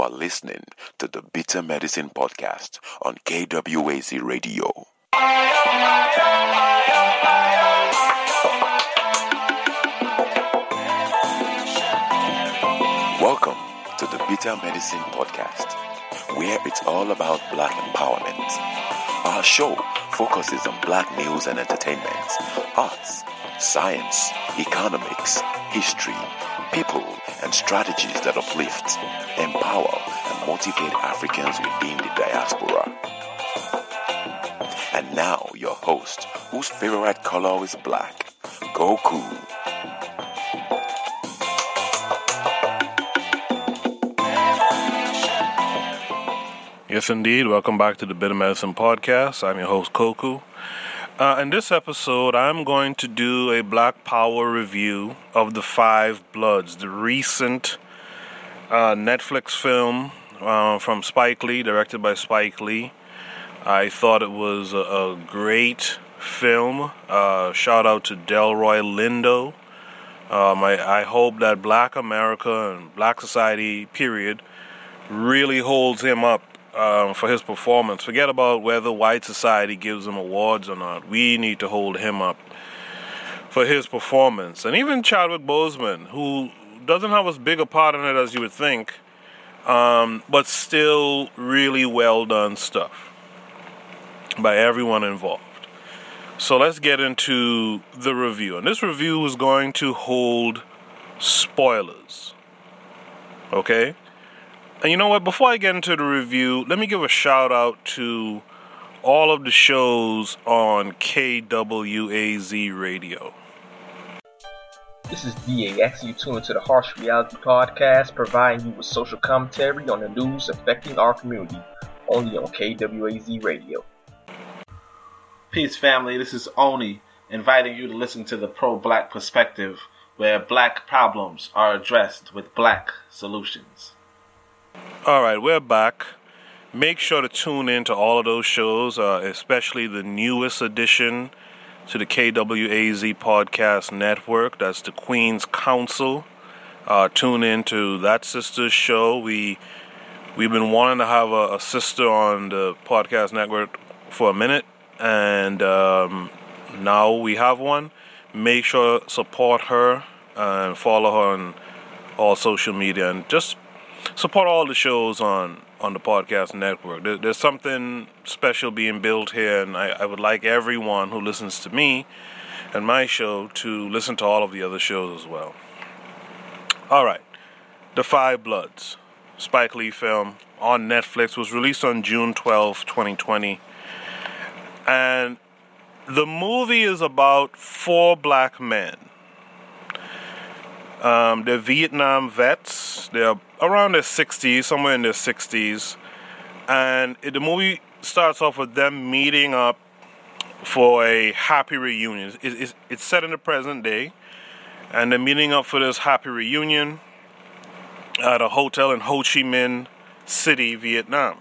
You are listening to the Bitter Medicine Podcast on KWAZ Radio. Welcome to the Bitter Medicine Podcast, where it's all about black empowerment. Our show focuses on black news and entertainment, arts, science, economics, history, people, and strategies that uplift, empower, and motivate Africans within the diaspora. And now, your host, whose favorite color is black, Goku. Yes, indeed. Welcome back to the Bitter Medicine Podcast. I'm your host, Koku. Uh, in this episode, I'm going to do a Black Power review of The Five Bloods, the recent uh, Netflix film uh, from Spike Lee, directed by Spike Lee. I thought it was a, a great film. Uh, shout out to Delroy Lindo. Um, I, I hope that Black America and Black society, period, really holds him up um, for his performance. Forget about whether white society gives him awards or not. We need to hold him up for his performance. And even Chadwick Boseman, who doesn't have as big a part in it as you would think, um, but still really well done stuff by everyone involved. So let's get into the review. And this review is going to hold spoilers. Okay? And you know what? Before I get into the review, let me give a shout out to all of the shows on KWAZ Radio. This is DAX. You tune into the Harsh Reality Podcast, providing you with social commentary on the news affecting our community, only on KWAZ Radio. Peace, family. This is Oni, inviting you to listen to the pro black perspective, where black problems are addressed with black solutions. All right, we're back. Make sure to tune in to all of those shows, uh, especially the newest addition to the KWAZ Podcast Network. That's the Queen's Council. Uh, tune in to that sister's show. We we've been wanting to have a, a sister on the podcast network for a minute, and um, now we have one. Make sure support her and follow her on all social media, and just support all the shows on on the podcast network. There, there's something special being built here, and I, I, would like everyone who listens to me and my show to listen to all of the other shows as well. All right, The Five Bloods, Spike Lee film on Netflix, was released on June 12, 2020, and the movie is about four black men. Um, they're Vietnam vets. They're around their 60s, somewhere in their 60s. And it, the movie starts off with them meeting up for a happy reunion. It, it's, it's set in the present day, and they're meeting up for this happy reunion at a hotel in Ho Chi Minh City, Vietnam.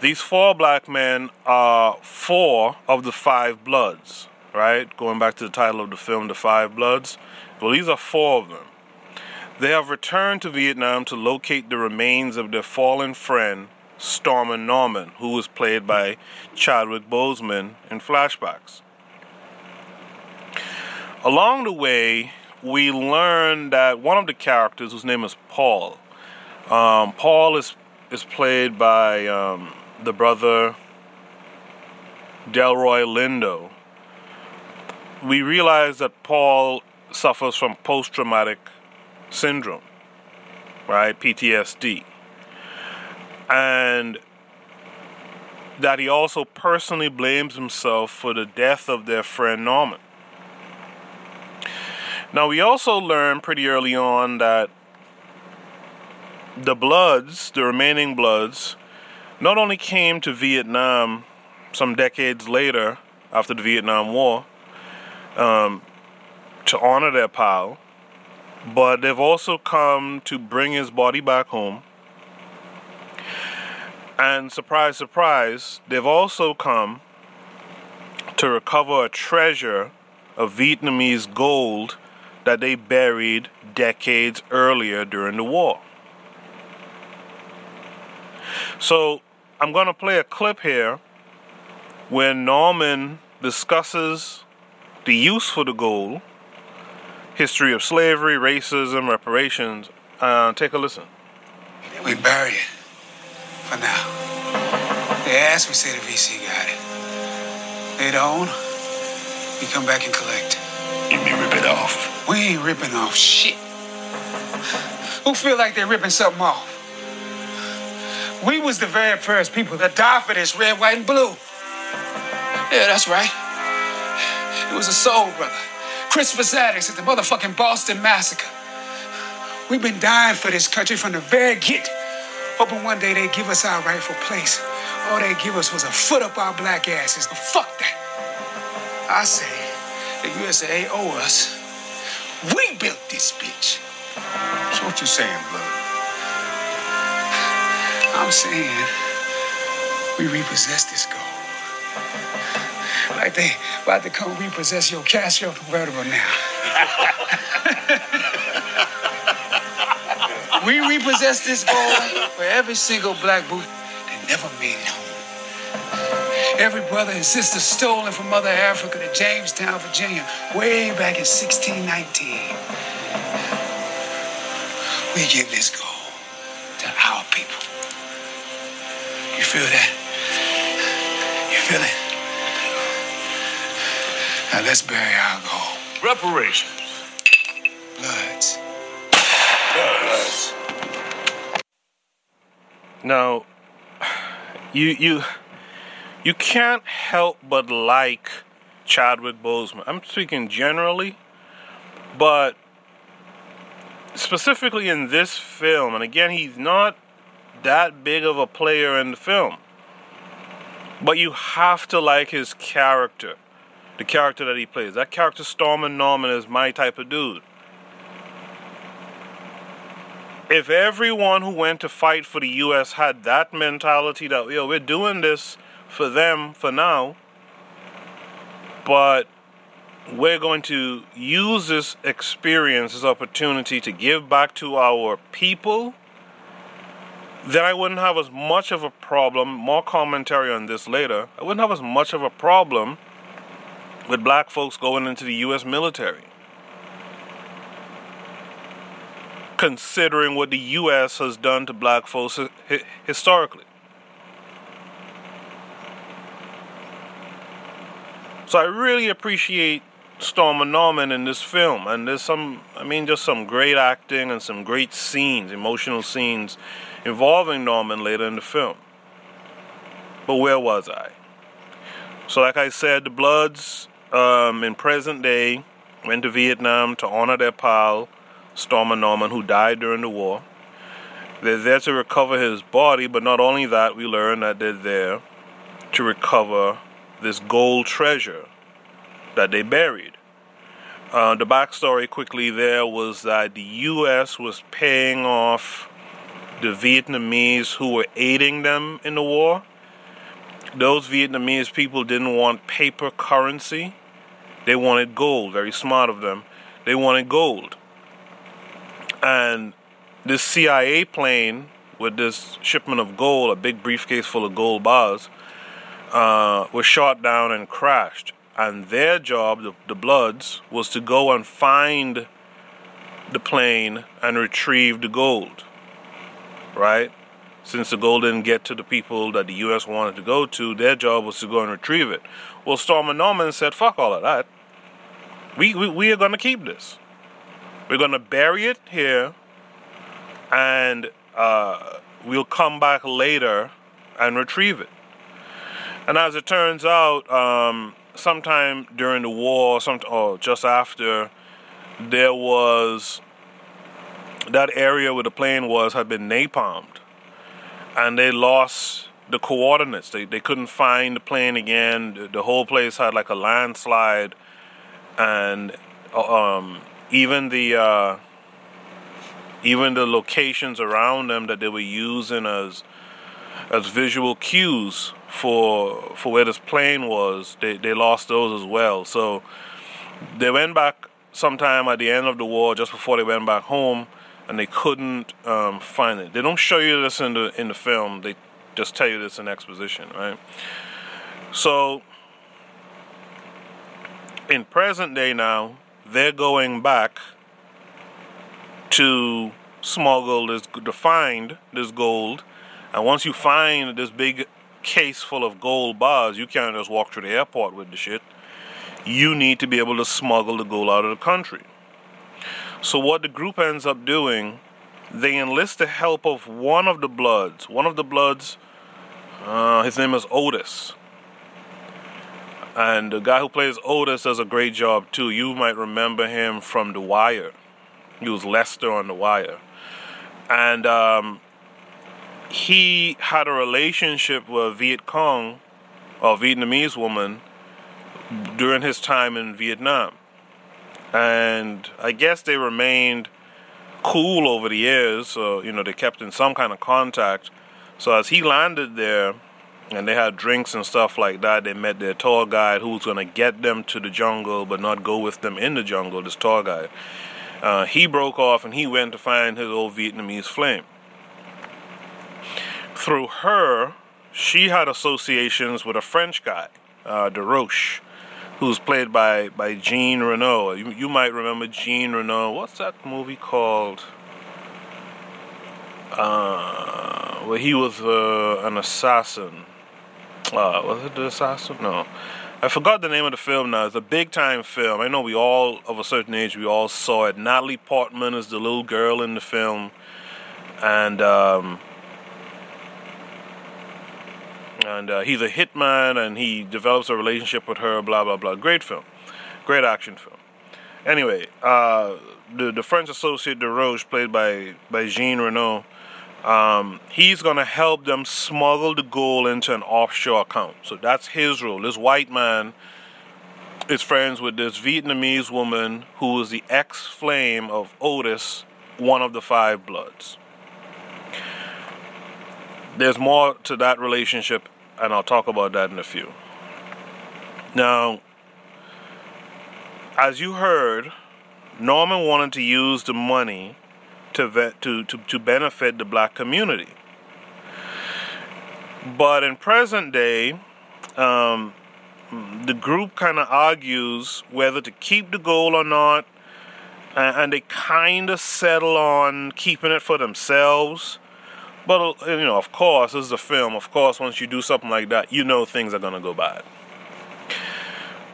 These four black men are four of the five bloods, right? Going back to the title of the film, The Five Bloods. Well, these are four of them. They have returned to Vietnam to locate the remains of their fallen friend, Stormin' Norman, who was played by Chadwick Boseman in flashbacks. Along the way, we learn that one of the characters, whose name is Paul, um, Paul is is played by um, the brother Delroy Lindo. We realize that Paul suffers from post traumatic syndrome, right? PTSD. And that he also personally blames himself for the death of their friend Norman. Now, we also learned pretty early on that the Bloods, the remaining Bloods, not only came to Vietnam some decades later after the Vietnam War um, to honor their pal, but they've also come to bring his body back home. And surprise, surprise, they've also come to recover a treasure of Vietnamese gold that they buried decades earlier during the war. So I'm going to play a clip here where Norman discusses the use for the gold, history of slavery, racism, reparations. Uh, take a listen. We bury it for now. They ask, we say the VC got it. They don't. We come back and collect. You mean rip it off? We ain't ripping off shit. Who feel like they're ripping something off? We was the very first people that died for this red, white, and blue. Yeah, that's right. It was a soul brother. Crispus Attucks at the motherfucking Boston Massacre. We've been dying for this country from the very get, hoping one day they'd give us our rightful place. All they give us was a foot up our black asses. But fuck that. I say, the USA owe us. We built this bitch. So what you saying, blood? I'm saying we repossess this gold. Like they about to come repossess your Castro convertible now. we repossess this gold for every single black boot that never made it home. Every brother and sister stolen from Mother Africa to Jamestown, Virginia, way back in 1619. We give this gold to our people. You feel that? You feel it? Now let's bury our gold. Reparations. Bloods. Bloods. Now, you you you can't help but like Chadwick Boseman. I'm speaking generally, but specifically in this film, and again, he's not that big of a player in the film. But you have to like his character, the character that he plays. That character, Stormin' Norman, is my type of dude. If everyone who went to fight for the U.S. had that mentality that, yo, we're doing this for them for now, but we're going to use this experience, this opportunity to give back to our people, then I wouldn't have as much of a problem. More commentary on this later. I wouldn't have as much of a problem with black folks going into the U.S. military. Considering what the U.S. has done to black folks historically. So I really appreciate Stormin' Norman in this film, and there's some, I mean, just some great acting and some great scenes, emotional scenes involving Norman later in the film. But where was I? So, like I said, the Bloods um, in present day went to Vietnam to honor their pal, Stormin' Norman, who died during the war. They're there to recover his body, but not only that, we learn that they're there to recover this gold treasure that they buried. Uh, the backstory quickly there was that the U.S. was paying off the Vietnamese who were aiding them in the war. Those Vietnamese people didn't want paper currency, they wanted gold. Very smart of them. They wanted gold. And this CIA plane with this shipment of gold, a big briefcase full of gold bars, uh, was shot down and crashed. And their job, the, the Bloods, was to go and find the plane and retrieve the gold. Right? Since the gold didn't get to the people that the U.S. wanted to go to, their job was to go and retrieve it. Well, Stormin' Norman said, fuck all of that. We, we, we are going to keep this. We're going to bury it here, and uh, we'll come back later and retrieve it. And as it turns out, um, sometime during the war, some or just after, there was that area where the plane was had been napalmed, and they lost the coordinates. They they couldn't find the plane again. The, the whole place had like a landslide, and um, even the uh, even the locations around them that they were using as as visual cues for for where this plane was, they, they lost those as well. So they went back sometime at the end of the war, just before they went back home, and they couldn't um, find it. They don't show you this in the in the film. They just tell you this in exposition, right? So, in present day now, they're going back to smuggle this, to find this gold. And once you find this big case full of gold bars, you can't just walk through the airport with the shit. You need to be able to smuggle the gold out of the country. So, what the group ends up doing, they enlist the help of one of the Bloods. One of the Bloods, uh, his name is Otis. And the guy who plays Otis does a great job too. You might remember him from The Wire. He was Lester on The Wire. And um, he had a relationship with a Viet Cong, or Vietnamese woman, during his time in Vietnam. And I guess they remained cool over the years, so, you know, they kept in some kind of contact. So as he landed there, and they had drinks and stuff like that. They met their tour guide who was going to get them to the jungle but not go with them in the jungle, this tour guide. Uh, he broke off and he went to find his old Vietnamese flame. Through her, she had associations with a French guy, uh, Desroches, who's played by, by Jean Reno. You, you might remember Jean Reno. What's that movie called? Uh, where he was uh, an assassin. Uh, was it the assassin? No. I forgot the name of the film now. It's a big time film. I know we all, of a certain age, we all saw it. Natalie Portman is the little girl in the film. And, um, and uh, he's a hitman and he develops a relationship with her, blah, blah, blah. Great film. Great action film. Anyway, uh, the, the French associate Desroches, played by, by Jean Reno, um, he's going to help them smuggle the gold into an offshore account. So that's his role. This white man is friends with this Vietnamese woman who is the ex flame of Otis, one of the five bloods. There's more to that relationship, and I'll talk about that in a few. Now, as you heard, Norman wanted to use the money to, vet, to, to, to benefit the black community. But in present day, um, the group kind of argues whether to keep the goal or not, and, they kind of settle on keeping it for themselves. But you know, of course, this is a film. Of course, once you do something like that, you know things are gonna go bad.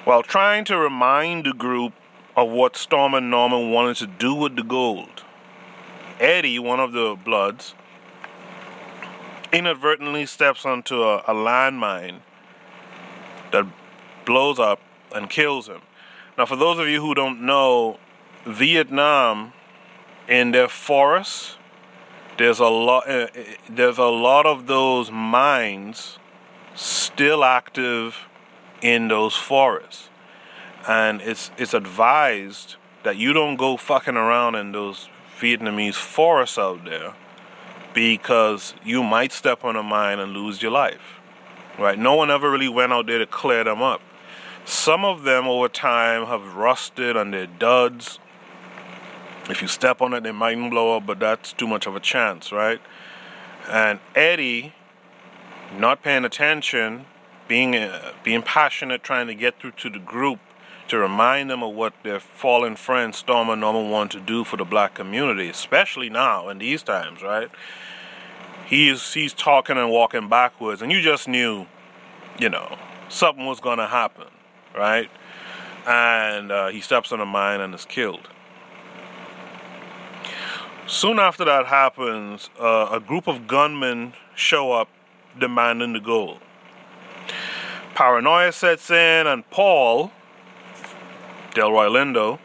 While trying to remind the group of what Stormin' Norman wanted to do with the gold, Eddie, one of the Bloods, inadvertently steps onto a, a landmine that blows up and kills him. Now, for those of you who don't know, Vietnam, in their forests, there's a lot. Uh, there's a lot of those mines still active in those forests, and it's it's advised that you don't go fucking around in those Vietnamese forests out there because you might step on a mine and lose your life. Right? No one ever really went out there to clear them up. Some of them over time have rusted and they're duds. If you step on it, they might blow up, but that's too much of a chance, right? And Eddie, not paying attention, being uh, being passionate, trying to get through to the group to remind them of what their fallen friend Stormin' Norman want to do for the black community, especially now in these times, right? He's he's talking and walking backwards, and you just knew, you know, something was gonna happen, right? And uh, he steps on a mine and is killed. Soon after that happens, uh, a group of gunmen show up demanding the gold. Paranoia sets in, and Paul, Delroy Lindo,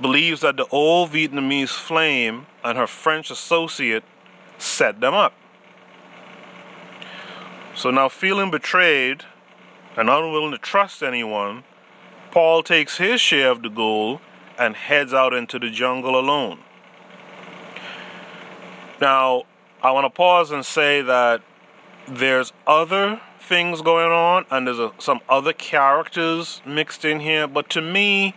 believes that the old Vietnamese flame and her French associate set them up. So now, feeling betrayed and unwilling to trust anyone, Paul takes his share of the gold and heads out into the jungle alone. Now, I want to pause and say that there's other things going on and there's a, some other characters mixed in here, but to me,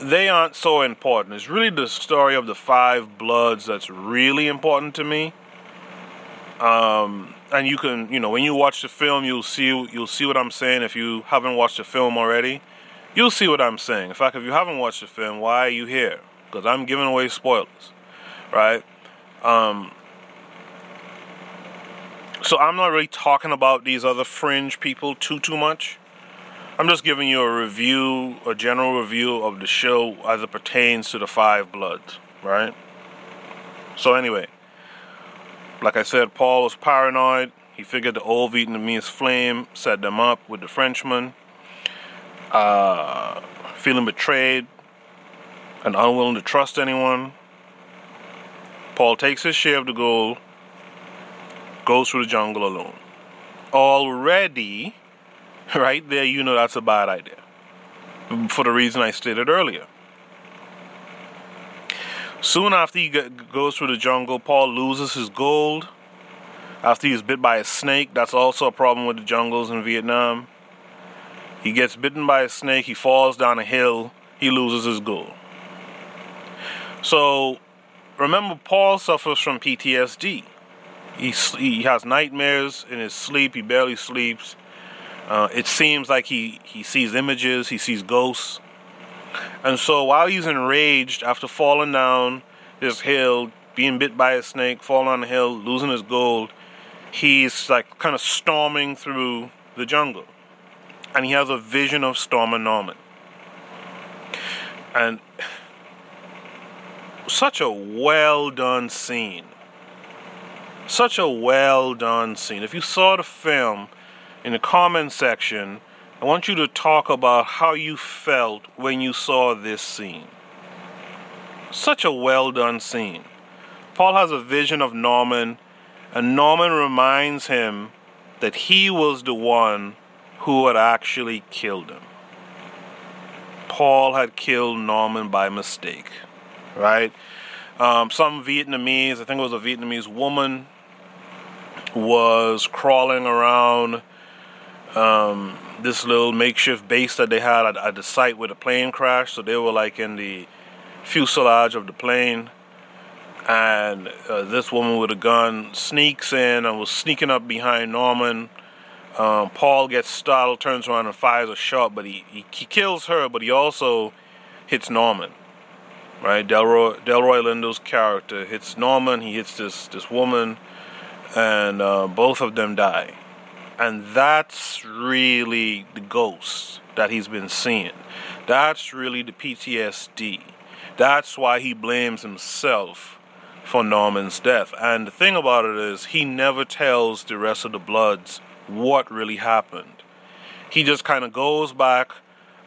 they aren't so important. It's really the story of the five bloods that's really important to me. Um, and you can, you know, when you watch the film, you'll see you'll see what I'm saying. If you haven't watched the film already, you'll see what I'm saying. In fact, if you haven't watched the film, why are you here? Because I'm giving away spoilers, right? Um, so I'm not really talking about these other fringe people too too much. I'm just giving you a review, a general review of the show as it pertains to the Five Bloods, right? So anyway, like I said, Paul was paranoid. He figured the old Vietnamese flame set them up with the Frenchman. Uh, feeling betrayed and unwilling to trust anyone, Paul takes his share of the gold, goes through the jungle alone. Already, right there, you know that's a bad idea. For the reason I stated earlier. Soon after he goes through the jungle, Paul loses his gold. After he's bit by a snake, that's also a problem with the jungles in Vietnam. He gets bitten by a snake, he falls down a hill, he loses his gold. So, remember, Paul suffers from PTSD. He, he has nightmares in his sleep, he barely sleeps. Uh, it seems like he, he sees images, he sees ghosts. And so while he's enraged after falling down this hill, being bit by a snake, falling on the hill, losing his gold, he's like kind of storming through the jungle. And he has a vision of Stormin' Norman. And such a well done scene. Such a well done scene. If you saw the film in the comment section, I want you to talk about how you felt when you saw this scene. Such a well done scene. Paul has a vision of Norman, and Norman reminds him that he was the one who had actually killed him. Paul had killed Norman by mistake, right? Um, some Vietnamese, I think it was a Vietnamese woman, was crawling around um, this little makeshift base that they had at, at, the site where the plane crashed. So they were like in the fuselage of the plane. And uh, this woman with a gun sneaks in and was sneaking up behind Norman. Um, Paul gets startled, turns around and fires a shot, but he, he, he kills her, but he also hits Norman. Right, Delroy Delroy Lindo's character hits Norman. He hits this this woman, and uh, both of them die. And that's really the ghost that he's been seeing. That's really the PTSD. That's why he blames himself for Norman's death. And the thing about it is, he never tells the rest of the Bloods what really happened. He just kind of goes back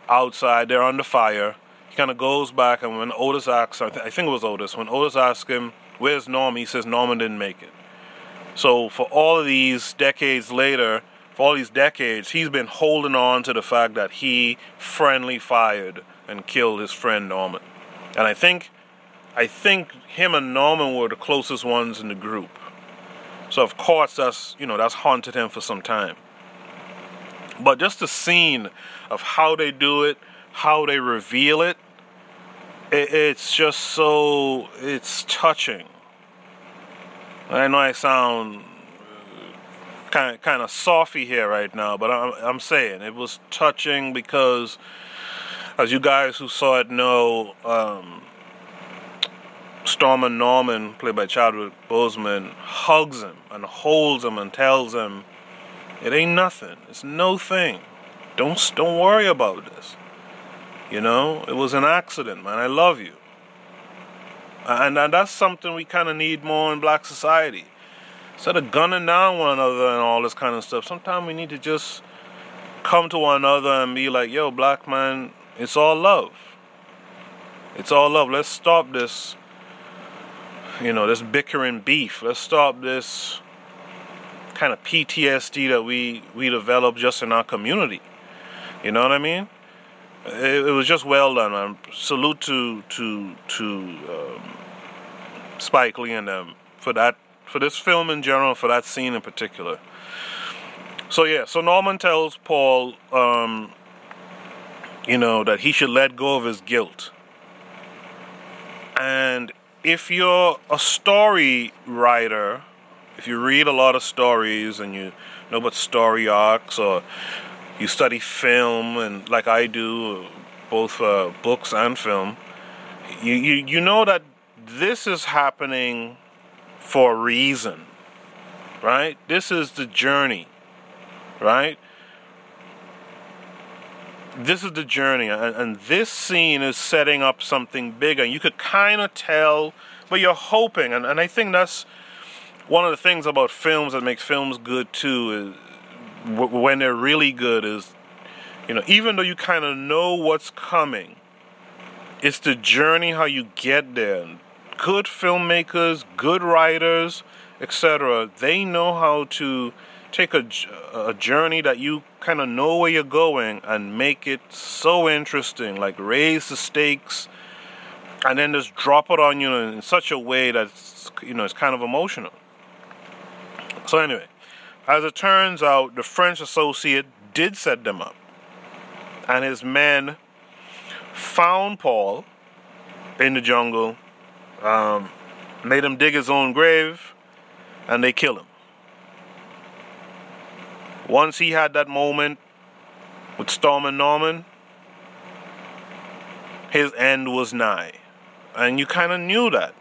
outside, they're under fire. He kind of goes back, and when Otis asks, I, th- I think it was Otis, when Otis asks him, Where's Norm? He says, Norman didn't make it. So for all of these decades later, for all these decades, he's been holding on to the fact that he friendly fired and killed his friend Norman. And I think I think him and Norman were the closest ones in the group. So of course that's you know that's haunted him for some time. But just the scene of how they do it, how they reveal it, it it's just so it's touching. I know I sound kind of, kind of softy here right now, but I'm, I'm saying it was touching because, as you guys who saw it know, um, Stormin' Norman, played by Chadwick Boseman, hugs him and holds him and tells him, "It ain't nothing. It's no thing. Don't don't worry about this. You know, it was an accident, man. I love you." And, and that's something we kind of need more in black society. Instead of gunning down one another and all this kind of stuff, sometimes we need to just come to one another and be like, yo, black man, it's all love. It's all love. Let's stop this, you know, this bickering beef. Let's stop this kind of PTSD that we, we develop just in our community. You know what I mean? It, it was just well done, man. Salute to to to um, Spike Lee and them for that, for this film in general, for that scene in particular. So yeah, so Norman tells Paul, um, you know, that he should let go of his guilt. And if you're a story writer, If you read a lot of stories and you know about story arcs or you study film and like I do, both uh, books and film, you, you you know that this is happening for a reason, right? This is the journey, right? This is the journey, and, and this scene is setting up something bigger. You could kind of tell, but you're hoping, and, and I think that's one of the things about films that makes films good too w- when they're really good is you know even though you kind of know what's coming it's the journey how you get there. Good filmmakers good writers etc they know how to take a, a journey that you kind of know where you're going and make it so interesting like raise the stakes and then just drop it on you in such a way that's you know it's kind of emotional. So, anyway, as it turns out, the French associate did set them up, and his men found Paul in the jungle, um, made him dig his own grave, and they killed him. Once he had that moment with Stormin' Norman, his end was nigh. And you kind of knew that.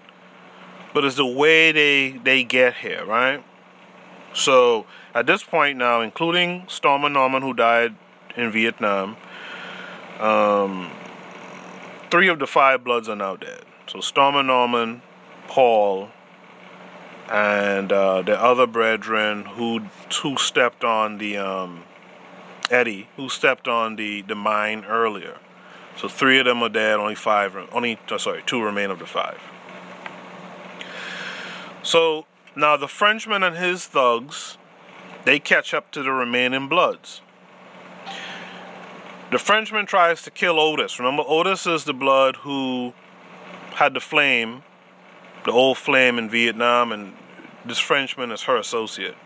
But it's the way they, they get here, right? So at this point now, including Stormin' Norman, who died in Vietnam, um, three of the five Bloods are now dead. So Stormin' Norman, Paul, and uh, the other brethren who who stepped on the um, Eddie, who stepped on the the mine earlier. So three of them are dead. Only five, only uh, sorry, two remain of the five. So now, the Frenchman and his thugs, they catch up to the remaining Bloods. The Frenchman tries to kill Otis. Remember, Otis is the Blood who had the flame, the old flame in Vietnam, and this Frenchman is her associate.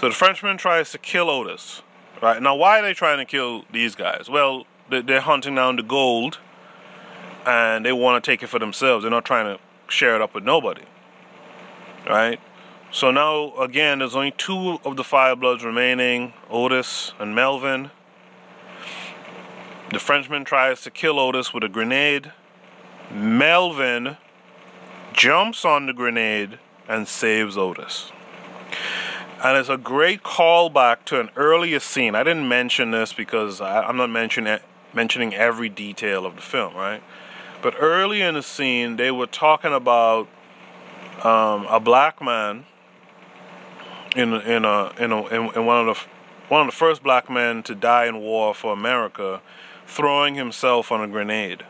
So the Frenchman tries to kill Otis. Right now, why are they trying to kill these guys? Well, they're hunting down the gold, and they want to take it for themselves. They're not trying to share it up with nobody right? So now, again, there's only two of the five bloods remaining Otis and Melvin. The Frenchman tries to kill Otis with a grenade. Melvin jumps on the grenade and saves Otis. And it's a great callback to an earlier scene. I didn't mention this because I, am not mentioning mentioning every detail of the film, right? But early in the scene, they were talking about um, a black man in in a, in, a, in in one of the one of the first black men to die in war for America, throwing himself on a grenade.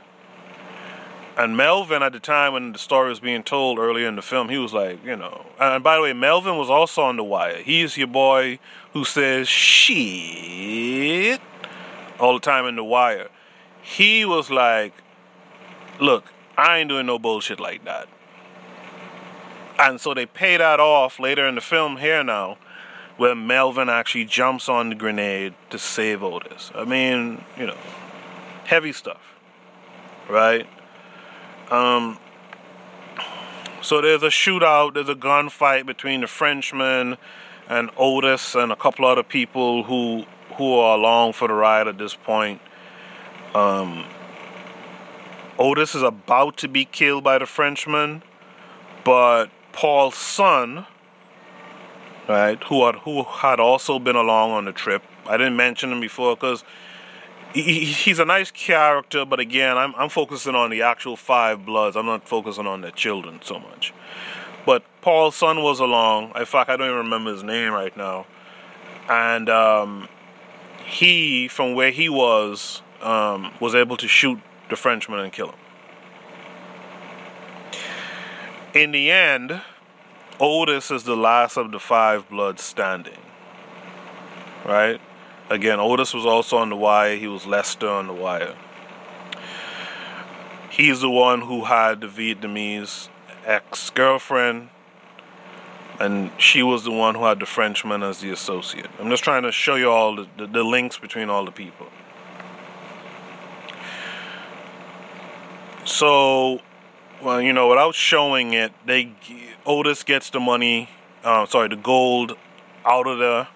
And Melvin, at the time when the story was being told earlier in the film, he was like, you know. And by the way, Melvin was also on the wire. He's your boy who says shit all the time in the wire. He was like, look, I ain't doing no bullshit like that. And so they pay that off later in the film here now, where Melvin actually jumps on the grenade to save Otis. I mean, you know, heavy stuff, right? Um, so there's a shootout, there's a gunfight between the Frenchman and Otis and a couple other people who who are along for the ride at this point. Um, Otis is about to be killed by the Frenchman, but Paul's son, right, who had, who had also been along on the trip. I didn't mention him before because he, he's a nice character, but again, I'm, I'm focusing on the actual five bloods. I'm not focusing on the children so much. But Paul's son was along. In fact, I don't even remember his name right now. And um, he, from where he was, um, was able to shoot the Frenchman and kill him. In the end, Otis is the last of the five bloods standing. Right? Again, Otis was also on the wire. He was Lester on the wire. He's the one who had the Vietnamese ex girlfriend, and she was the one who had the Frenchman as the associate. I'm just trying to show you all the, the, the links between all the people. So well, you know, without showing it, they Otis gets the money uh, sorry, the gold out of there,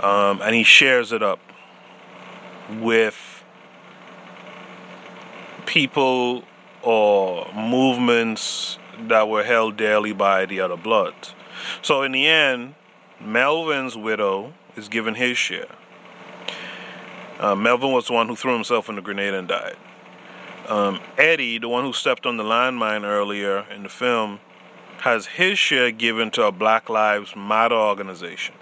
um, and he shares it up with people or movements that were held dearly by the other Bloods. So in the end, Melvin's widow is given his share. Uh, Melvin was the one who threw himself in the grenade and died. Um, Eddie, the one who stepped on the landmine earlier in the film, has his share given to a Black Lives Matter organization.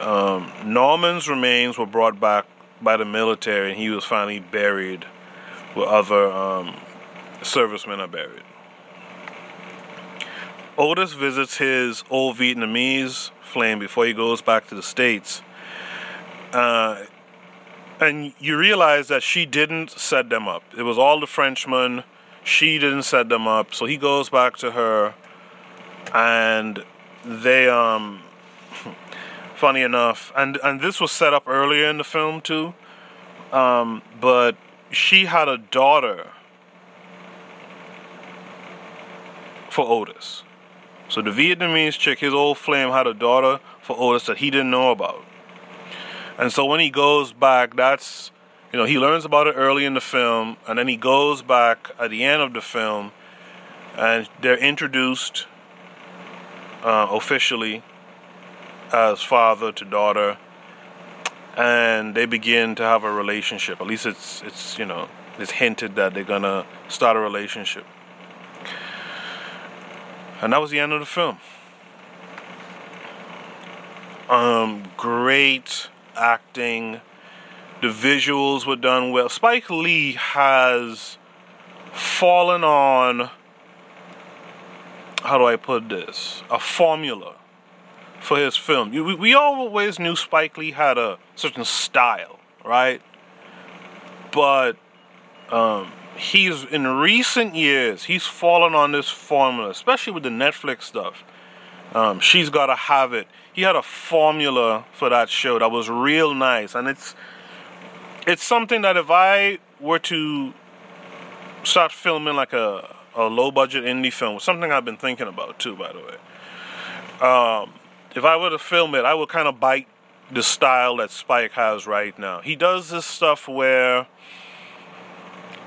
Um, Norman's remains were brought back by the military, and he was finally buried where other um, servicemen are buried. Otis visits his old Vietnamese flame before he goes back to the States. Uh, and you realize that she didn't set them up. It was all the Frenchmen. She didn't set them up. So he goes back to her, and they, um, funny enough, and and this was set up earlier in the film too. Um, but she had a daughter for Otis. So the Vietnamese chick, his old flame, had a daughter for Otis that he didn't know about. And so when he goes back, that's, you know, he learns about it early in the film, and then he goes back at the end of the film, and they're introduced uh, officially as father to daughter, and they begin to have a relationship. At least it's, it's you know, it's hinted that they're gonna start a relationship. And that was the end of the film. Um, great acting. The visuals were done well. Spike Lee has fallen on, how do I put this? A formula for his film. We, we always knew Spike Lee had a certain style, right? But um, he's in recent years he's fallen on this formula, especially with the Netflix stuff. Um, she's got to have it. He had a formula for that show that was real nice, and it's it's something that if I were to start filming like a a low budget indie film, something I've been thinking about too, by the way. Um, if I were to film it, I would kind of bite the style that Spike has right now. He does this stuff where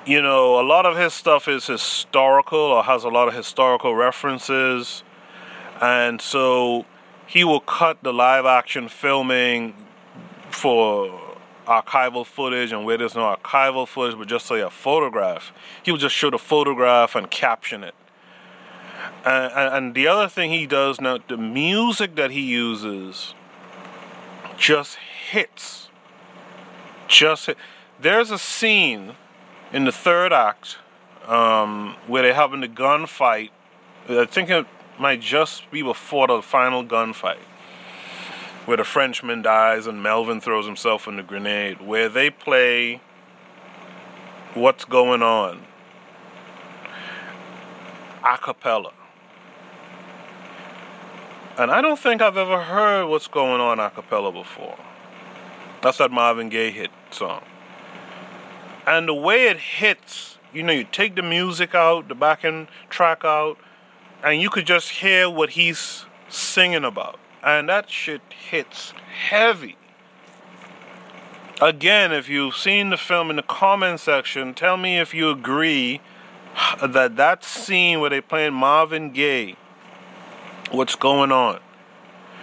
you know, a lot of his stuff is historical or has a lot of historical references. And so he will cut the live action filming for archival footage and where there's no archival footage but just say a photograph. He will just show the photograph and caption it. And, and, and the other thing he does now, the music that he uses just hits. Just hit. There's a scene in the third act, um, where they're having the gunfight, I think might just be before the final gunfight, where the Frenchman dies and Melvin throws himself in the grenade, where they play What's Going On a cappella. And I don't think I've ever heard What's Going On a cappella before. That's that Marvin Gaye hit song. And the way it hits, you know, you take the music out, the backing track out, and you could just hear what he's singing about. And that shit hits heavy. Again, if you've seen the film in the comment section, tell me if you agree that that scene where they playing Marvin Gaye, what's going on?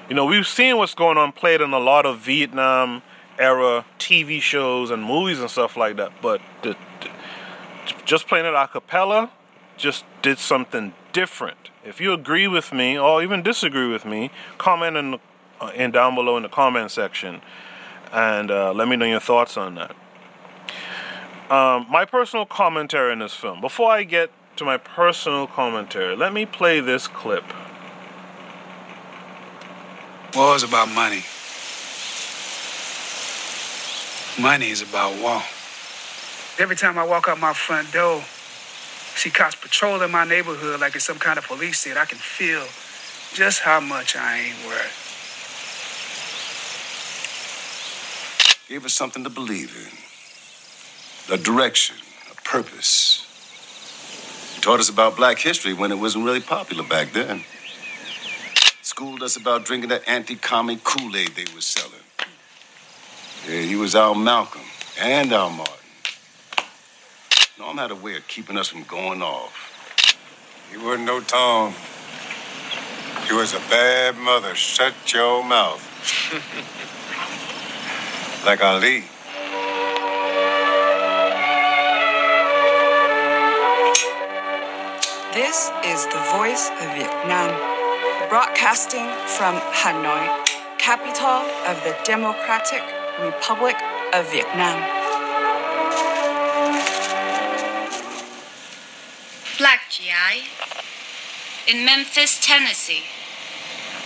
You know, we've seen what's going on played in a lot of Vietnam era TV shows and movies and stuff like that. But the, the, just playing it a cappella just did something different. If you agree with me or even disagree with me, comment in, uh, in down below in the comment section and uh, let me know your thoughts on that. Um, my personal commentary in this film. Before I get to my personal commentary, let me play this clip. War is about money. Money is about war. Every time I walk out my front door, see cops patrolling my neighborhood like it's some kind of police state, I can feel just how much I ain't worth. Gave us something to believe in. A direction, a purpose. Taught us about black history when it wasn't really popular back then. Schooled us about drinking that anti-commie Kool-Aid they were selling. Yeah, he was our Malcolm and our Martin. Norm had a way of keeping us from going off. He wasn't no Tom. He was a bad mother. Shut your mouth. like Ali. This is the voice of Vietnam, broadcasting from Hanoi, capital of the Democratic Republic of Vietnam. In Memphis, Tennessee,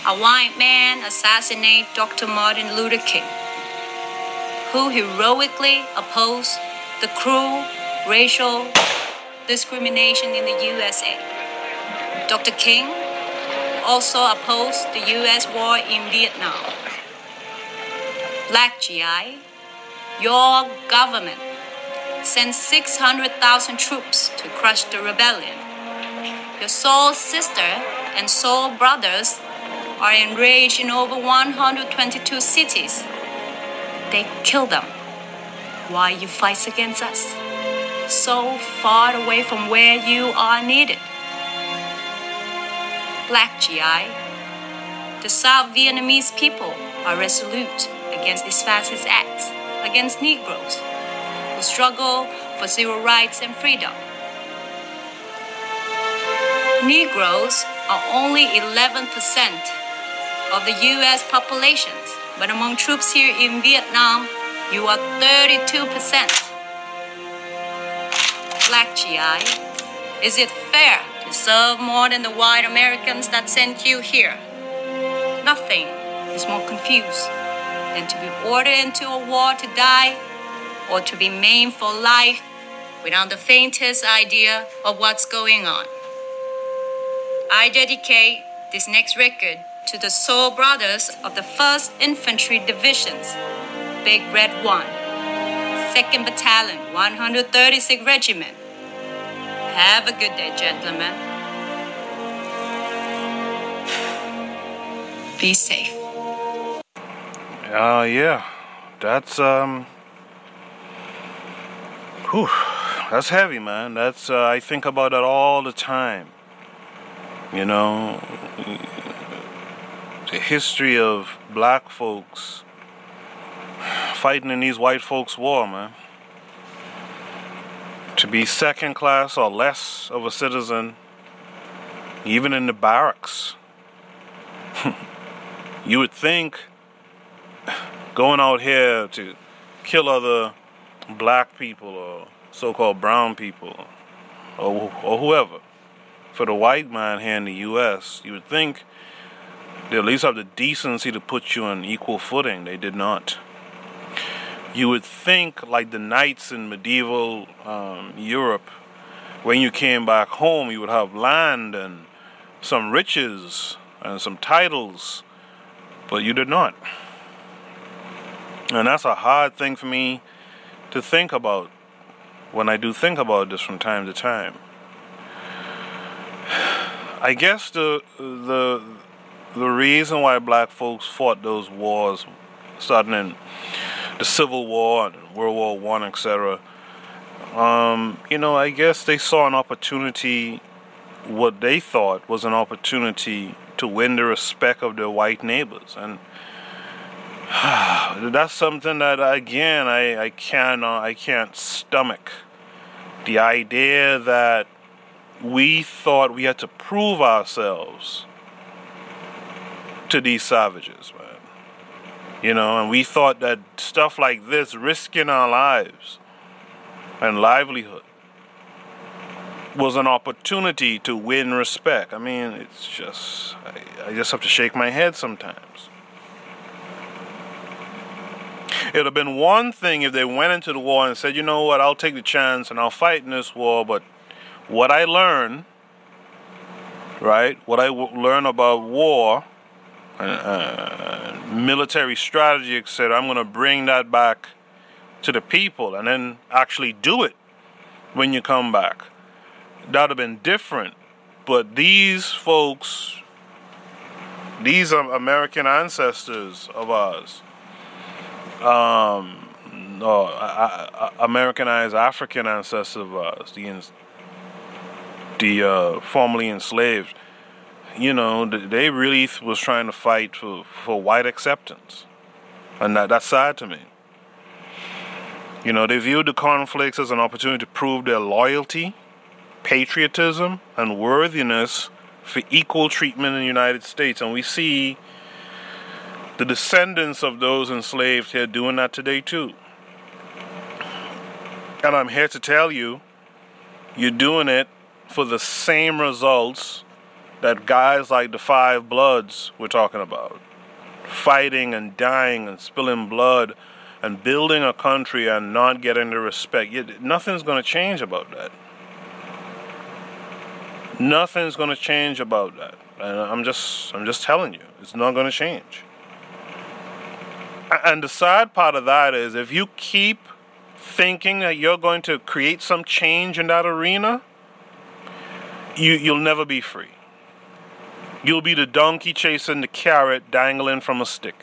a white man assassinated Dr. Martin Luther King, who heroically opposed the cruel racial discrimination in the USA. Dr. King also opposed the US war in Vietnam. Black GI, your government sent 600,000 troops to crush the rebellion. Your soul sister and soul brothers are enraged in over 122 cities. They kill them. Why you fight against us? so far away from where you are needed. Black GI, the South Vietnamese people are resolute against these fascist acts against Negroes who struggle for civil rights and freedom. Negroes are only 11% of the US population, but among troops here in Vietnam, you are 32% black GI? Is it fair to serve more than the white Americans that sent you here? Nothing is more confused than to be ordered into a war to die or to be maimed for life without the faintest idea of what's going on. I dedicate this next record to the soul brothers of the 1st Infantry Divisions, Big Red 1, 2nd Battalion, 136th Regiment, have a good day, gentlemen. Be safe. Uh, yeah. That's, um. Whew. That's heavy, man. That's, uh, I think about that all the time. You know, the history of black folks fighting in these white folks' war, man to be second class or less of a citizen, even in the barracks. you would think going out here to kill other black people or so called brown people or, or whoever, for the white man here in the U.S., you would think they at least have the decency to put you on equal footing. They did not you would think like the knights in medieval um, Europe, when you came back home, you would have land and some riches and some titles, but you did not. And that's a hard thing for me to think about when I do think about this from time to time. I guess the the the reason why black folks fought those wars starting in the Civil War and World War One, etc. Um, you know, I guess they saw an opportunity, what they thought was an opportunity to win the respect of their white neighbors, and that's something that again I I can't uh, I can't stomach. The idea that we thought we had to prove ourselves to these savages, man. You know, and we thought that stuff like this, risking our lives and livelihood, was an opportunity to win respect. I mean, it's just, I, I just have to shake my head sometimes. It would have been one thing if they went into the war and said, you know what, I'll take the chance and I'll fight in this war, but what I learn, right, what I w- learn about war uh, military strategy, etc. I'm going to bring that back to the people and then actually do it when you come back. That would have been different. But these folks These are American ancestors of ours. Um, no, I, I, Americanized African ancestors of ours, the the uh, formerly enslaved. You know, they really was trying to fight for, for white acceptance, and that, that's sad to me. You know, they viewed the conflicts as an opportunity to prove their loyalty, patriotism, and worthiness for equal treatment in the United States. And we see the descendants of those enslaved here doing that today too. And I'm here to tell you, you're doing it for the same results that guys like the Five Bloods were talking about fighting and dying and spilling blood and building a country and not getting the respect. Yet Nothing's going to change about that. Nothing's going to change about that. And I'm just I'm just telling you, it's not going to change. And the sad part of that is if you keep thinking that you're going to create some change in that arena, you you'll never be free. You'll be the donkey chasing the carrot dangling from a stick.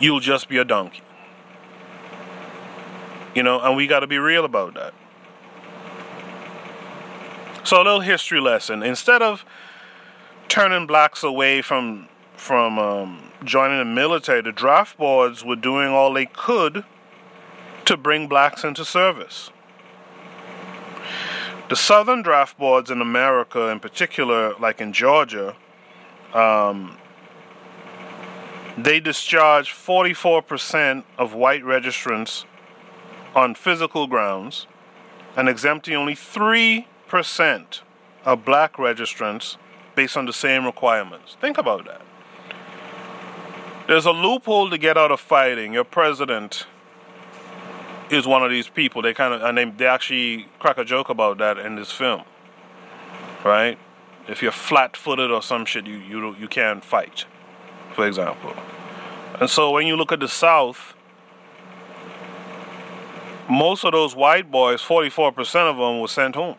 You'll just be a donkey. You know, and we got to be real about that. So a little history lesson. Instead of turning blacks away from from um, joining the military, the draft boards were doing all they could to bring blacks into service. The southern draft boards in America, in particular, like in Georgia, um, they discharge 44% of white registrants on physical grounds and exempting only 3 percent of black registrants based on the same requirements. Think about that. There's a loophole to get out of fighting. Your president is one of these people. They kind of and they, they actually crack a joke about that in this film, right? If you're flat-footed or some shit, you you you can't fight, for example. And so when you look at the South, most of those white boys, 44% of them, were sent home.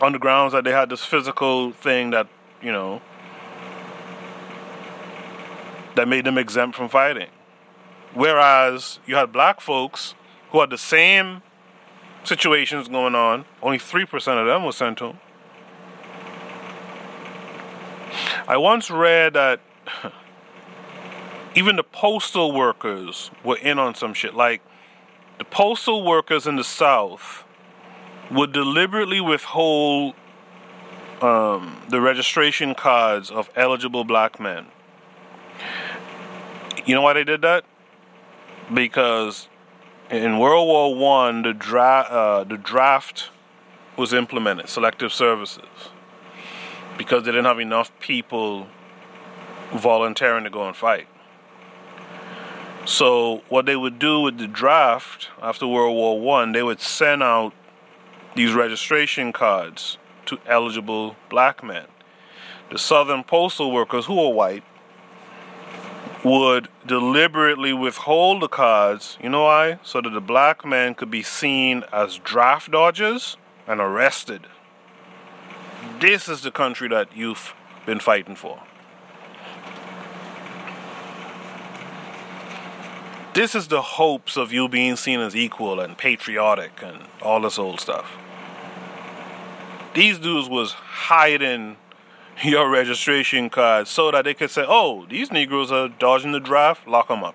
on the grounds that they had this physical thing that, you know, that made them exempt from fighting. Whereas you had black folks who had the same situations going on, only 3% of them were sent home. I once read that even the postal workers were in on some shit. Like the postal workers in the South would deliberately withhold um, the registration cards of eligible black men. You know why they did that? Because in World War One, the, uh, the draft was implemented, selective services, because they didn't have enough people volunteering to go and fight. So what they would do with the draft after World War One, they would send out these registration cards to eligible black men. The Southern postal workers, who are white, would deliberately withhold the cards. You know why? So that the black men could be seen as draft dodgers and arrested. This is the country that you've been fighting for. This is the hopes of you being seen as equal and patriotic and all this old stuff. These dudes was hiding your registration card so that they could say, oh, these Negroes are dodging the draft, lock them up.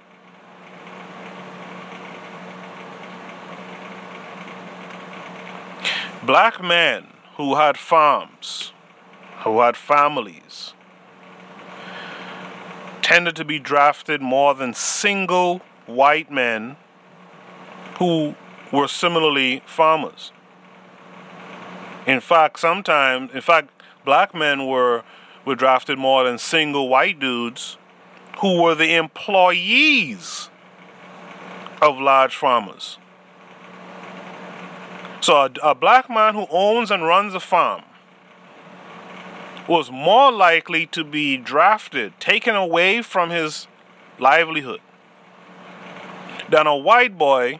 Black men who had farms, who had families, tended to be drafted more than single white men who were similarly farmers. In fact, sometimes, in fact, black men were were drafted more than single white dudes who were the employees of large farmers. So a, a, black man who owns and runs a farm was more likely to be drafted, taken away from his livelihood, than a white boy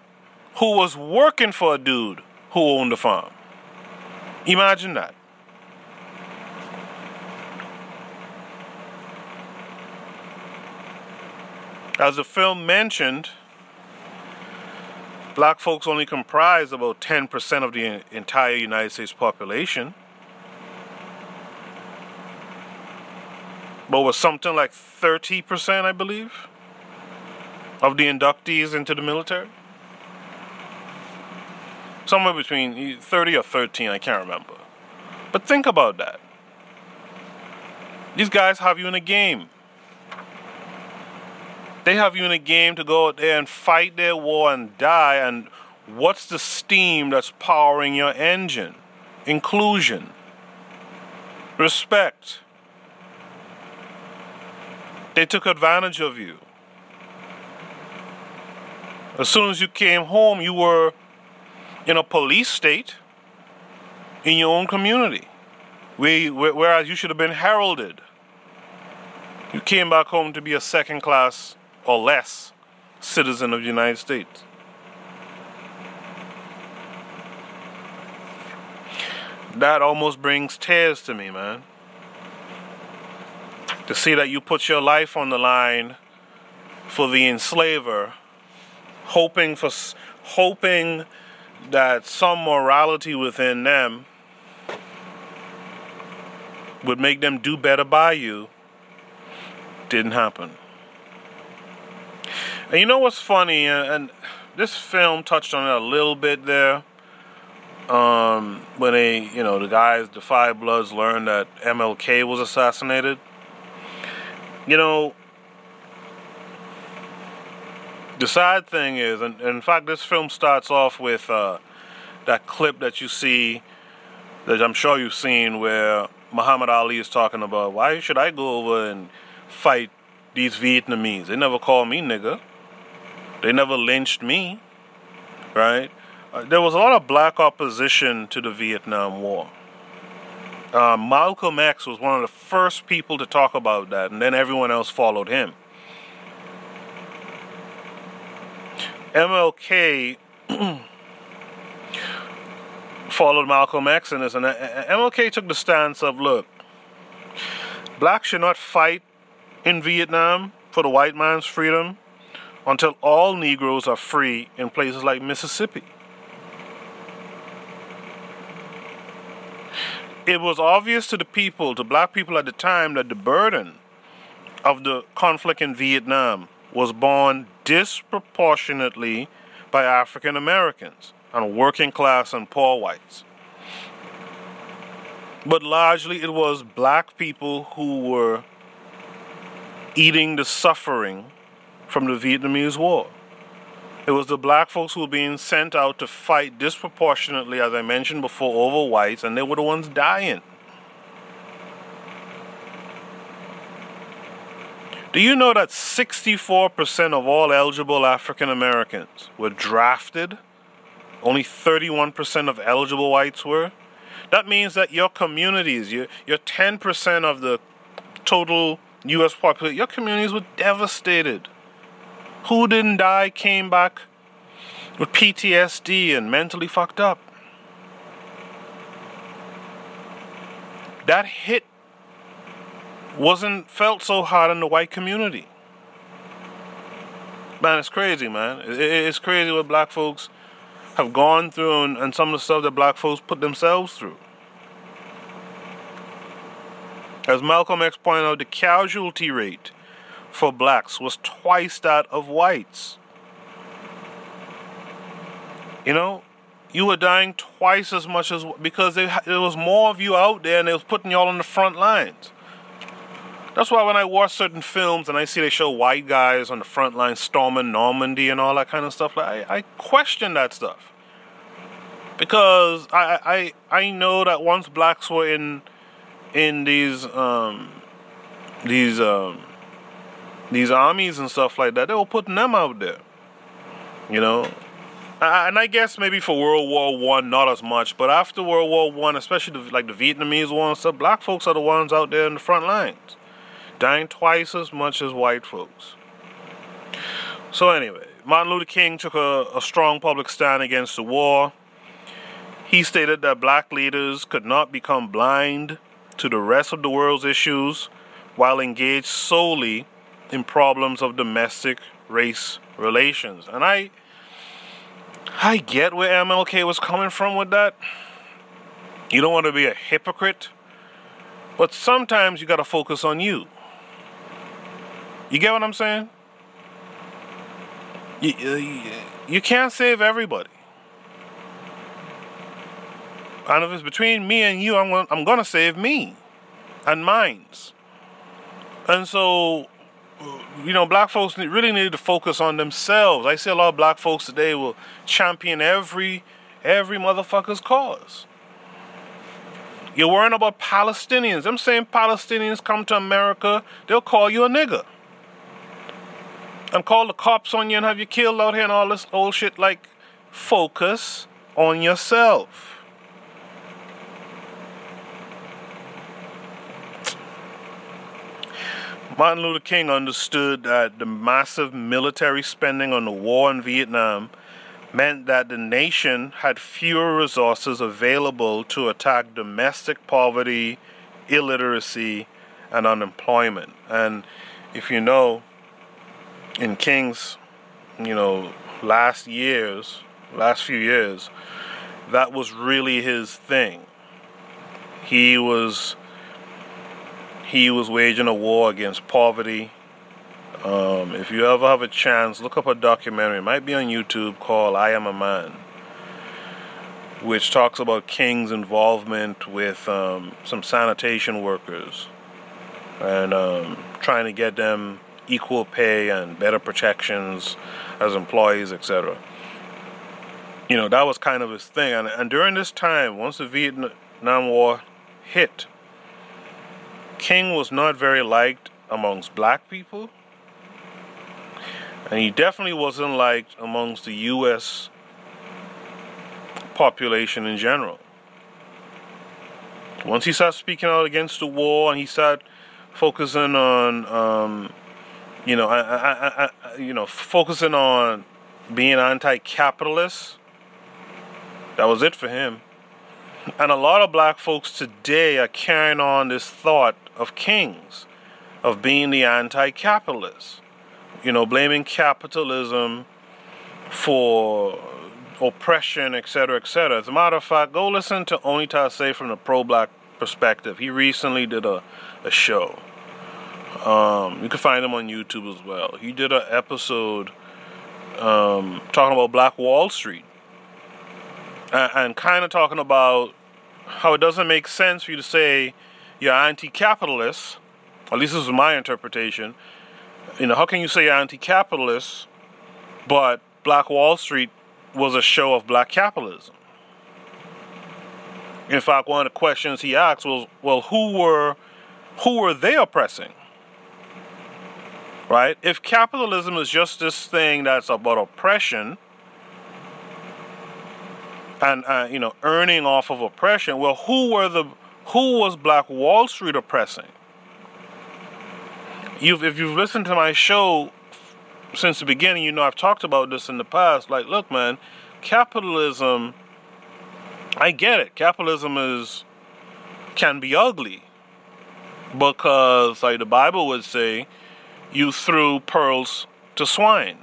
who was working for a dude who owned a farm. Imagine that. As the film mentioned, black folks only comprise about 10% of the entire United States population. But was something like 30%, I believe, of the inductees into the military. Somewhere between 30 or 13, I can't remember. But think about that. These guys have you in a game. They have you in a game to go out there and fight their war and die. And what's the steam that's powering your engine? Inclusion, respect. They took advantage of you. As soon as you came home, you were in a police state in your own community, whereas you should have been heralded. You came back home to be a second class or less citizen of the United States. That almost brings tears to me, man. To see that you put your life on the line for the enslaver, hoping for hoping that some morality within them would make them do better by you didn't happen. And you know what's funny? And, this film touched on it a little bit there. Um, when they, you know, the guys, the Five Bloods, learned that MLK was assassinated. You know, the sad thing is, and, and in fact, this film starts off with uh, that clip that you see, that I'm sure you've seen, where Muhammad Ali is talking about why should I go over and fight these Vietnamese? They never called me nigga. They never lynched me, right? Uh, there was a lot of black opposition to the Vietnam War. Uh, Malcolm X was one of the first people to talk about that, and then everyone else followed him. MLK followed Malcolm X in this, and uh, MLK took the stance of look, blacks should not fight in Vietnam for the white man's freedom until all Negroes are free in places like Mississippi. It was obvious to the people, to black people at the time, that the burden of the conflict in Vietnam was borne disproportionately by African Americans and working class and poor whites. But largely it was black people who were eating the suffering from the Vietnamese War. It was the black folks who were being sent out to fight disproportionately, as I mentioned before, over whites, and they were the ones dying. Do you know that 64% of all eligible African Americans were drafted? Only 31% of eligible whites were? That means that your communities, your, your 10% of the total U.S. population, your communities were devastated. Who didn't die came back with PTSD and mentally fucked up. That hit wasn't felt so hard in the white community. Man, it's crazy, man. It's crazy what black folks have gone through and, and some of the stuff that black folks put themselves through. As Malcolm X pointed out, the casualty rate for blacks was twice that of whites. You know, you were dying twice as much as because there was more of you out there and they was putting y'all on the front lines. That's why when I watch certain films and I see they show white guys on the front line storming Normandy and all that kind of stuff, like I, I question that stuff because I, I I know that once blacks were in in these um, these um, these armies and stuff like that, they were putting them out there. You know, and I guess maybe for World War One, not as much, but after World War One, especially the, like the Vietnamese war and stuff, black folks are the ones out there in the front lines dying twice as much as white folks. So, anyway, Martin Luther King took a, a strong public stand against the war. He stated that black leaders could not become blind to the rest of the world's issues while engaged solely in problems of domestic race relations. And I I get where MLK was coming from with that. You don't want to be a hypocrite, but sometimes you got to focus on you. You get what I'm saying? You, you, you can't save everybody. And if it's between me and you, I'm gonna, I'm gonna save me and mines. And so, you know, black folks really need to focus on themselves. I see a lot of black folks today will champion every every motherfucker's cause. You're worrying about Palestinians. I'm saying Palestinians come to America, they'll call you a nigger. And call the cops on you and have you killed out here and all this old shit. Like, focus on yourself. Martin Luther King understood that the massive military spending on the war in Vietnam meant that the nation had fewer resources available to attack domestic poverty, illiteracy, and unemployment. And if you know, in King's, you know, last years, last few years, that was really his thing. He was he was waging a war against poverty. Um, if you ever have a chance, look up a documentary. It might be on YouTube called "I Am a Man," which talks about King's involvement with um, some sanitation workers and um, trying to get them equal pay and better protections as employees, etc. You know, that was kind of his thing. And, and during this time, once the Vietnam War hit, King was not very liked amongst black people. And he definitely wasn't liked amongst the U.S. population in general. Once he started speaking out against the war and he started focusing on, um, you know, I, I, I, you know, focusing on being anti-capitalist, that was it for him. And a lot of black folks today are carrying on this thought of kings, of being the anti capitalist. You know, blaming capitalism for oppression, etc., etc. As a matter of fact, go listen to Onita say from the pro black perspective. He recently did a, a show. Um, you can find him on YouTube as well. He did an episode um, talking about Black Wall Street and, and kind of talking about how it doesn't make sense for you to say you're anti-capitalist. At least this is my interpretation. You know, how can you say you're anti-capitalist, but Black Wall Street was a show of black capitalism? In fact, one of the questions he asked was, "Well, who were who were they oppressing?" Right? If capitalism is just this thing that's about oppression, and uh, you know earning off of oppression. Well, who were the who was Black Wall Street oppressing? You've, if you've listened to my show since the beginning, you know I've talked about this in the past. Like, look, man, capitalism. I get it. Capitalism is can be ugly because, like the Bible would say, you threw pearls to swine.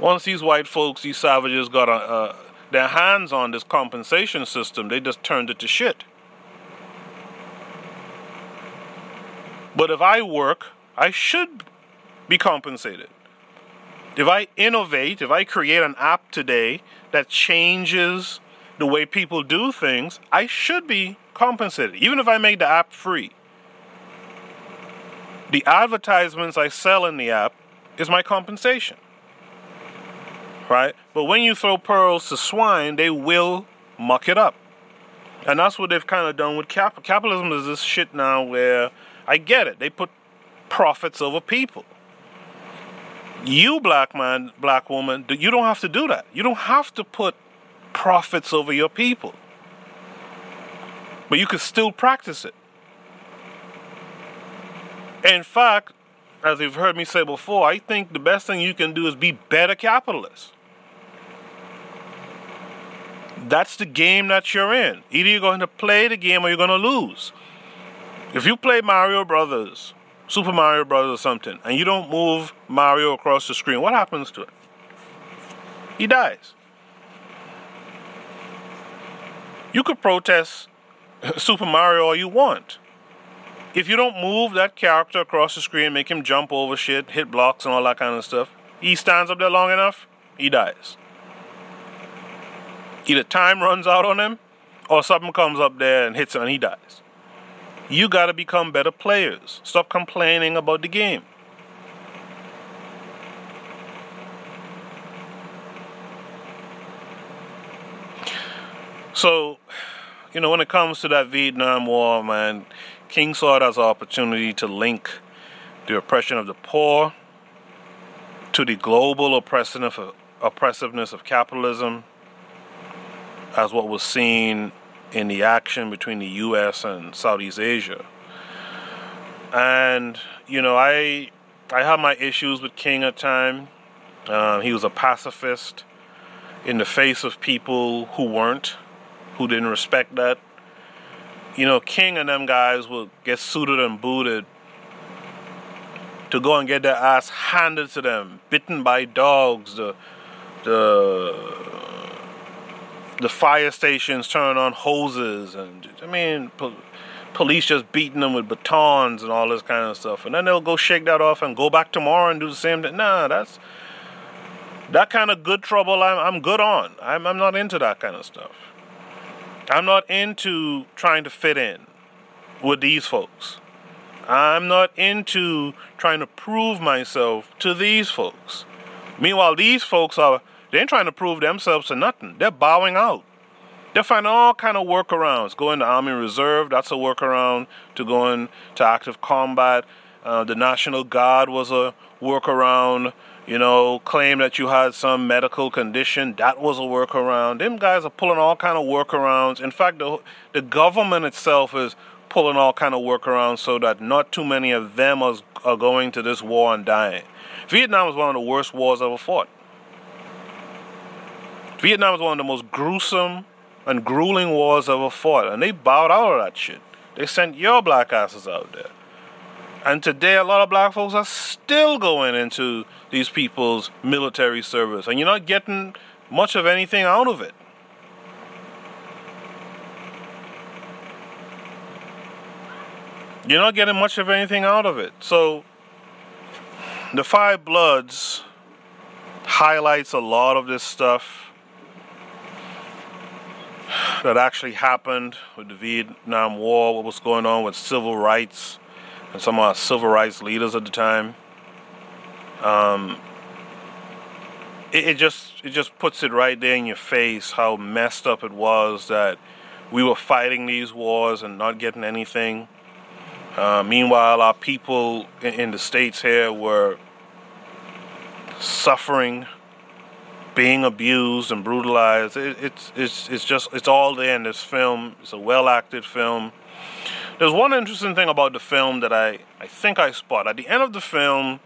Once these white folks, these savages, got a, a their hands on this compensation system, they just turned it to shit. But if I work, I should be compensated. If I innovate, if I create an app today that changes the way people do things, I should be compensated, even if I make the app free. The advertisements I sell in the app is my compensation right? But when you throw pearls to swine, they will muck it up. And that's what they've kind of done with cap- capitalism. Is this shit now where I get it? They put profits over people. You, black man, black woman, you don't have to do that. You don't have to put profits over your people. But you can still practice it. In fact, as you've heard me say before, I think the best thing you can do is be better capitalists. That's the game that you're in. Either you're going to play the game or you're going to lose. If you play Mario Brothers Super Mario Brothers or something, and you don't move Mario across the screen, what happens to it? He dies. You could protest Super Mario all you want. If you don't move that character across the screen, make him jump over shit, hit blocks, and all that kind of stuff, he stands up there long enough, he dies. Either time runs out on him, or something comes up there and hits him and he dies. You gotta become better players. Stop complaining about the game. So, you know, when it comes to that Vietnam War, man, King saw it as an opportunity to link the oppression of the poor to the global oppressiveness of capitalism as what was seen in the action between the U.S. and Southeast Asia. And you know, I I had my issues with King at time. Uh, he was a pacifist in the face of people who weren't who didn't respect that. You know, King and them guys will get suited and booted to go and get their ass handed to them, bitten by dogs, the the the fire stations turn on hoses, and I mean, po- police just beating them with batons and all this kind of stuff, and then they'll go shake that off and go back tomorrow and do the same thing. Nah, that's that kind of good trouble. I'm I'm good on. I'm I'm not into that kind of stuff. I'm not into trying to fit in with these folks. I'm not into trying to prove myself to these folks. Meanwhile, these folks are they ain't trying to prove themselves to nothing. They're bowing out. They're finding all kind of workarounds. Going to Army Reserve, that's a workaround to going to active combat. Uh, the National Guard was a workaround you know, claim that you had some medical condition. That was a workaround. Them guys are pulling all kind of workarounds. In fact, the the government itself is pulling all kind of workarounds so that not too many of them are, are going to this war and dying. Vietnam was one of the worst wars ever fought. Vietnam was one of the most gruesome and grueling wars ever fought, and they bowed out of that shit. They sent your black asses out there. And today, a lot of black folks are still going into these people's military service, and you're not getting much of anything out of it. You're not getting much of anything out of it. So, the Five Bloods highlights a lot of this stuff that actually happened with the Vietnam War, what was going on with civil rights and some of our civil rights leaders at the time. Um, it, it just it just puts it right there in your face how messed up it was that we were fighting these wars and not getting anything. Uh, meanwhile, our people in, in the states here were suffering, being abused and brutalized. It, it's it's it's just it's all there in this film. It's a well acted film. There's one interesting thing about the film that I, I think I spot. At the end of the film,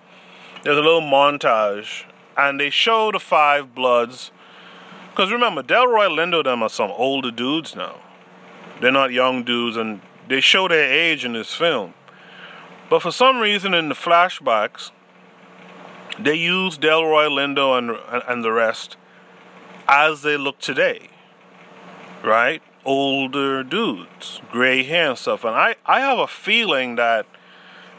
there's a little montage, and they show the five bloods. Because remember, Delroy Lindo them are some older dudes now. They're not young dudes, and they show their age in this film. But for some reason, in the flashbacks, they use Delroy Lindo and, and the rest as they look today. Right? older dudes, gray hair and stuff. And I, I have a feeling that,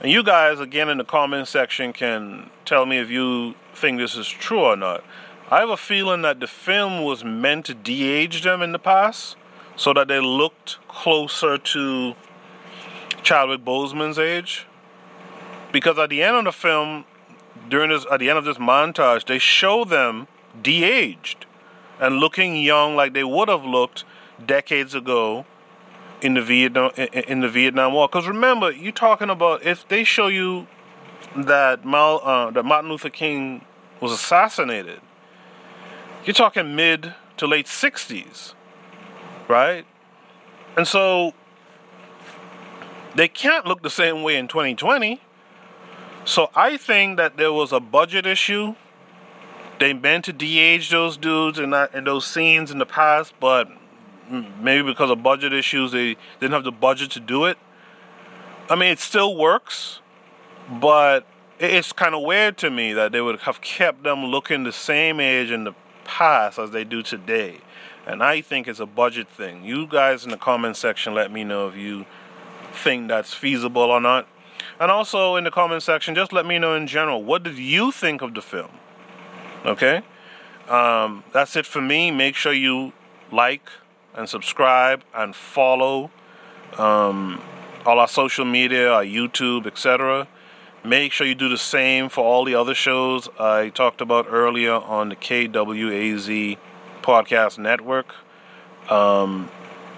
and you guys, again, in the comment section can tell me if you think this is true or not. I have a feeling that the film was meant to de age them in the past so that they looked closer to Chadwick Boseman's age. Because at the end of the film, during this, at the end of this montage, they show them de aged and looking young like they would have looked decades ago in the Vietnam in the Vietnam War. Because remember, you're talking about if they show you that Mal, uh, that Martin Luther King was assassinated, you're talking mid to late '60s, right? And so they can't look the same way in 2020. So I think that there was a budget issue. They meant to de-age those dudes in those scenes in the past, but maybe because of budget issues, they didn't have the budget to do it. I mean, it still works. But it's kind of weird to me that they would have kept them looking the same age in the past as they do today. And I think it's a budget thing. You guys in the comment section let me know if you think that's feasible or not. And also in the comment section, just let me know in general, what did you think of the film? Okay? Um, that's it for me. Make sure you like and subscribe and follow um, all our social media, our YouTube, etc. Make sure you do the same for all the other shows I talked about earlier on the KWAZ podcast network. Um,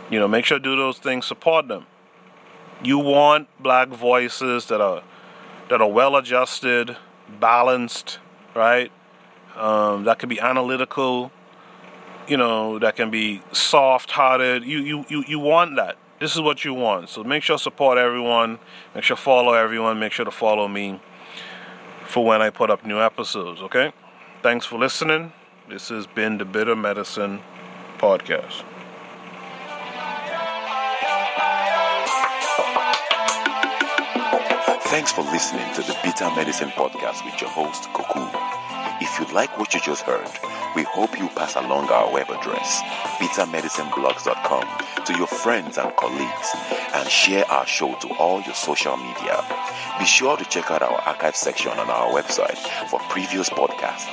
you know, make sure do those things, support them. You want black voices that are that are well adjusted, balanced, right? Um, that can be analytical, you know, that can be soft hearted. You, you, you, you want that. This is what you want. So make sure support everyone. Make sure follow everyone. Make sure to follow me for when I put up new episodes, okay? Thanks for listening. This has been the Bitter Medicine Podcast. Thanks for listening to the Bitter Medicine Podcast with your host, Koku. If you like what you just heard, we hope you pass along our web address, bittermedicineblogs.com, to your friends and colleagues and share our show to all your social media. Be sure to check out our archive section on our website for previous podcasts.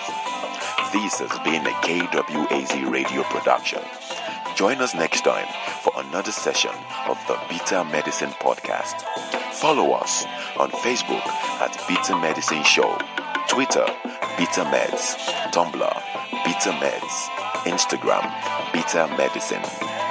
This has been a KWAZ radio production. Join us next time for another session of the Bitter Medicine Podcast. Follow us on Facebook at Bitter Medicine Show, Twitter, Bitter Meds, Tumblr, Bitter Meds, Instagram, Bitter Medicine.